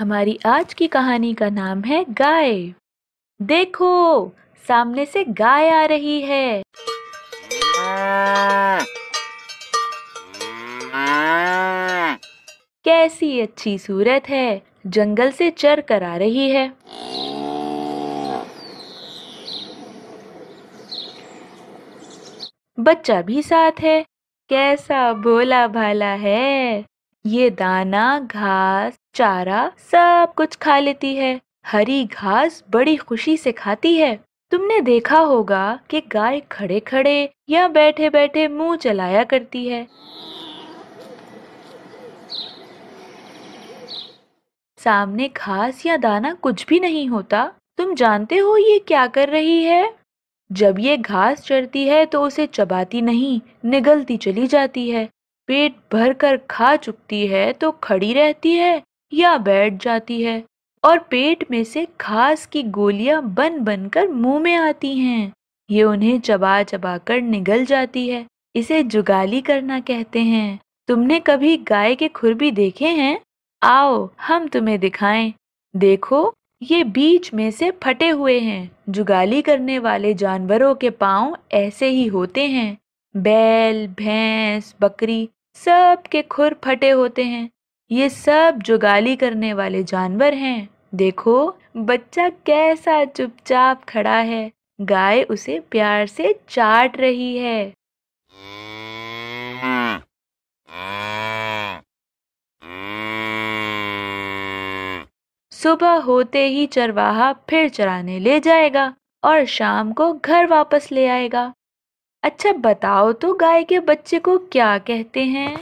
ہماری آج کی کہانی کا نام ہے گائے۔ دیکھو، سامنے سے گائے آ رہی ہے۔ کیسی اچھی صورت ہے، جنگل سے چر کر آ رہی ہے۔ بچہ بھی ساتھ ہے۔ کیسا بولا بھالا ہے۔ یہ دانا، گھاس، چارہ سب کچھ کھا لیتی ہے۔ ہری گھاس بڑی خوشی سے کھاتی ہے۔ تم نے دیکھا ہوگا کہ گائے کھڑے کھڑے یا بیٹھے بیٹھے منہ چلایا کرتی ہے۔ سامنے گھاس یا دانا کچھ بھی نہیں ہوتا۔ تم جانتے ہو یہ کیا کر رہی ہے؟ جب یہ گھاس چڑھتی ہے تو اسے چباتی نہیں، نگلتی چلی جاتی ہے۔ پیٹ بھر کر کھا چکتی ہے تو کھڑی رہتی ہے یا بیٹھ جاتی ہے اور پیٹ میں سے گھاس کی گولیاں بن بن کر منہ میں آتی ہیں۔ یہ انہیں چبا چبا کر نگل جاتی ہے۔ اسے جگالی کرنا کہتے ہیں۔ تم نے کبھی گائے کے کھر بھی دیکھے ہیں؟ آؤ، ہم تمہیں دکھائیں۔ دیکھو، یہ بیچ میں سے پھٹے ہوئے ہیں۔ جگالی کرنے والے جانوروں کے پاؤں ایسے ہی ہوتے ہیں۔ بیل، بھینس، بکری سب کے کھر پھٹے ہوتے ہیں۔ یہ سب جگالی کرنے والے جانور ہیں۔ دیکھو، بچہ کیسا چپ چاپ کھڑا ہے۔ گائے اسے پیار سے چاٹ رہی ہے۔ صبح ہوتے ہی چرواہا پھر چرانے لے جائے گا اور شام کو گھر واپس لے آئے گا۔ اچھا بتاؤ تو گائے کے بچے کو کیا کہتے ہیں؟